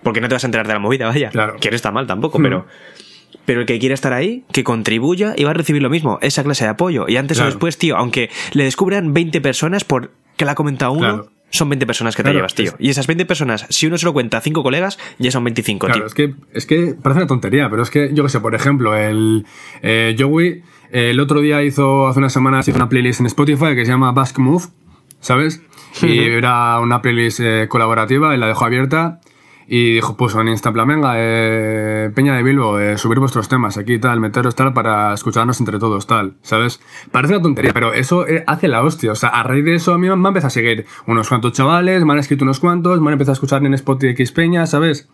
Porque no te vas a enterar de la movida, vaya. Claro. Que no está mal tampoco, Mm. Pero. El que quiera estar ahí, que contribuya y va a recibir lo mismo, esa clase de apoyo. Y antes Claro. o después, tío, aunque le descubran 20 personas por que la ha comentado uno, Claro. son 20 personas que te Claro, llevas, tío. es- Y esas 20 personas, si uno se lo cuenta a 5 colegas, ya son 25, Claro, tío. es que, es que parece una tontería, pero es que, yo qué sé, por ejemplo, el eh, Joey eh, el otro día hizo, hace unas semanas, hizo una playlist en Spotify que se llama Basque Move, ¿sabes? Y era una playlist eh, colaborativa y la dejó abierta y dijo, pues en Insta, en plan, venga, eh, Peña de Bilbo, eh, subir vuestros temas aquí, tal, meteros tal para escucharnos entre todos, tal, ¿sabes? Parece una tontería, pero eso eh, hace la hostia. O sea, a raíz de eso a mí me han empezado a seguir unos cuantos chavales, me han escrito unos cuantos, me han empezado a escuchar en Spotify X Peña, ¿sabes?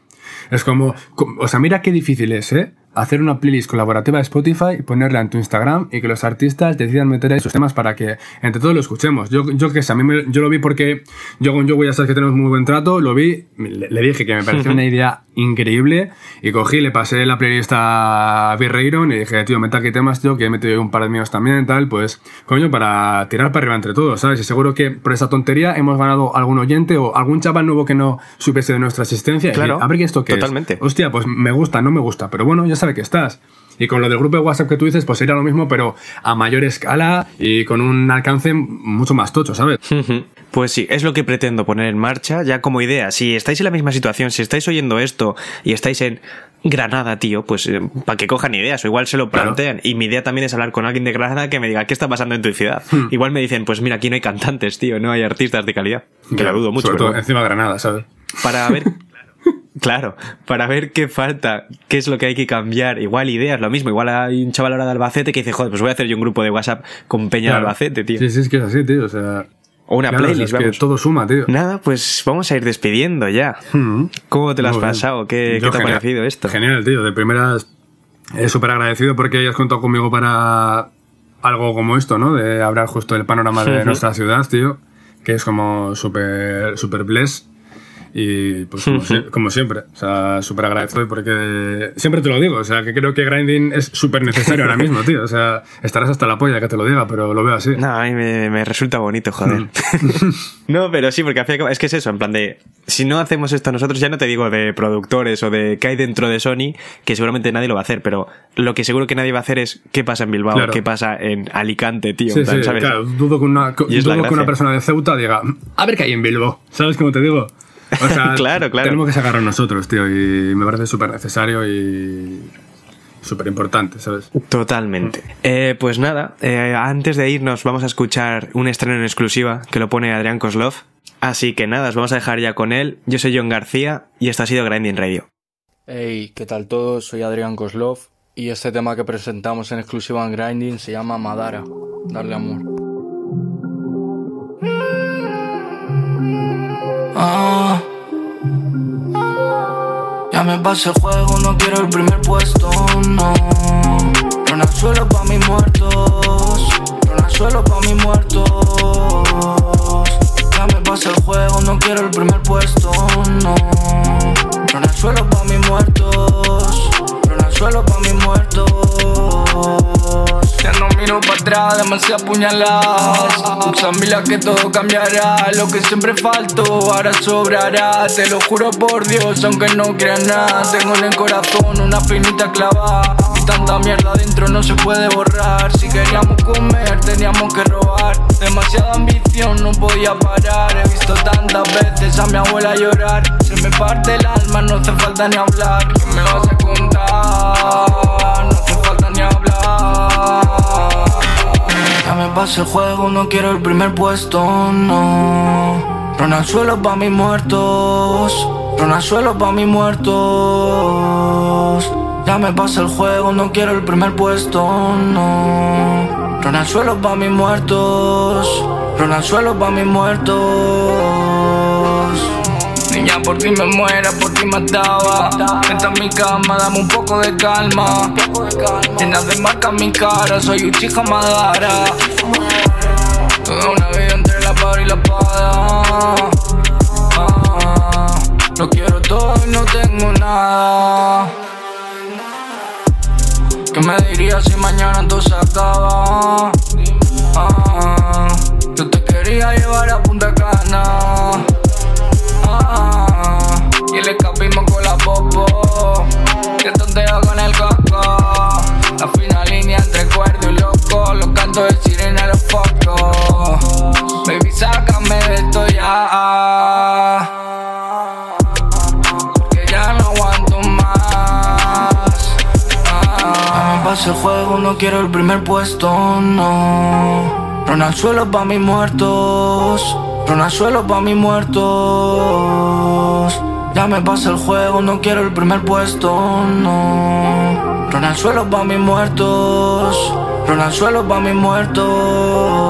Es como, com- o sea, mira qué difícil es, ¿eh? Hacer una playlist colaborativa de Spotify y ponerla en tu Instagram y que los artistas decidan meter ahí sus temas para que entre todos lo escuchemos. Yo, yo que sé, a mí me- yo lo vi porque yo con Yogo ya sabes que tenemos muy buen trato, lo vi, le, le dije que me pareció una idea increíble y cogí, le pasé la playlist a Virreiron y dije, tío, meta aquí temas, tío, que he metido un par de míos también, tal, pues, coño, para tirar para arriba entre todos, ¿sabes? Y seguro que por esa tontería hemos ganado algún oyente o algún chaval nuevo que no supiese de nuestra existencia. y Claro, decir, a ver qué esto qué es. totalmente. Hostia, pues me gusta, no me gusta, pero bueno, ya sabe que estás. Y con lo del grupo de WhatsApp que tú dices, pues sería lo mismo, pero a mayor escala y con un alcance mucho más tocho, ¿sabes? Pues sí, es lo que pretendo poner en marcha ya como idea. Si estáis en la misma situación, si estáis oyendo esto y estáis en Granada, tío, pues para que cojan ideas o igual se lo Claro. plantean. Y mi idea también es hablar con alguien de Granada que me diga qué está pasando en tu ciudad. Hmm. Igual me dicen, pues mira, aquí no hay cantantes, tío, no hay artistas de calidad. Que lo dudo mucho. Sobre pero todo bueno. encima de Granada, ¿sabes? para ver claro para ver qué falta qué es lo que hay que cambiar igual ideas lo mismo igual hay un chaval ahora de Albacete que dice joder pues voy a hacer yo un grupo de WhatsApp con Peña de. Albacete tío Sí, sí, es que es así, tío, o sea... o una claro, o sea, playlist que vamos todo suma, tío. nada pues vamos a ir despidiendo ya cómo te lo has Muy pasado qué, te ha parecido esto Genial, tío. De primeras, eh, súper agradecido porque hayas contado conmigo para algo como esto, ¿no? De hablar justo del panorama de nuestra ciudad, tío. Que es como súper, súper bless. Y pues como, sie- como siempre, o sea, súper agradecido porque siempre te lo digo, o sea, que creo que grinding es súper necesario ahora mismo, tío. O sea, estarás hasta la polla que te lo diga, pero lo veo así. No, a mí me, me resulta bonito, joder. no, pero sí, porque es que es eso, en plan de, si no hacemos esto nosotros, ya no te digo de productores o de qué hay dentro de Sony, que seguramente nadie lo va a hacer, pero lo que seguro que nadie va a hacer es qué pasa en Bilbao, Claro. qué pasa en Alicante, tío. Sí, en plan, sí, ¿sabes? claro, dudo que una, dudo que una persona de Ceuta diga, a ver qué hay en Bilbao, ¿sabes cómo te digo? O sea, Claro, claro. tenemos que sacarlo nosotros, tío, y me parece súper necesario y súper importante, ¿sabes? Totalmente. Eh, pues nada, eh, antes de irnos vamos a escuchar un estreno en exclusiva que lo pone Adrián Koslov. Así que nada, os vamos a dejar ya con él. Yo soy John García y esto ha sido Grinding Radio. Hey, ¿qué tal todos? Soy Adrián Koslov y este tema que presentamos en exclusiva en Grinding se llama Madara. Darle amor. Ah. Ya me pasé el juego, no quiero el primer puesto, no. Rona suelo pa' mis muertos, Rona suelo pa' mis muertos. Ya me pasé el juego, no quiero el primer puesto, no. Rona suelo pa' mis muertos, Suelo pa' mis muertos. Ya no miro para atrás, demasiadas puñaladas. Usan milas que todo cambiará. Lo que siempre faltó, ahora sobrará. Te lo juro por Dios, aunque no creas nada. Tengo en el corazón una pinita clavada. Tanta mierda dentro no se puede borrar. Si queríamos comer, teníamos que robar. Demasiada ambición, no podía parar. He visto tantas veces a mi abuela llorar. Se me parte el alma, no hace falta ni hablar. ¿Qué me vas a contar? No hace falta ni hablar. Ya me pasé el juego, no quiero el primer puesto, no. Rona al suelo pa' mis muertos. Rona al suelo pa' mis muertos. Ya me pasé el juego, no quiero el primer puesto, no. Rona al suelo pa' mis muertos. Rona al suelo pa' mis muertos. Niña, por ti me muera, por ti mataba. Vente a mi cama, dame un poco de calma. Llena de marcas mi cara, soy Uchiha Madara. Toda una vida entre la pared y la espada. Ah, lo quiero todo y no tengo nada. ¿Qué me dirías si mañana todo se acaba? Ah, yo te quería llevar a Punta Cana. Ah, y el escapismo con la popo. Que tonteo con el coco. La fina línea entre cuerdo y loco. Los cantos de primer puesto, no. Rona al suelo pa' mis muertos. Rona al suelo pa' mis muertos. Ya me pasa el juego, no quiero el primer puesto, no. Rona al suelo pa' mis muertos. Rona al suelo pa' mis muertos.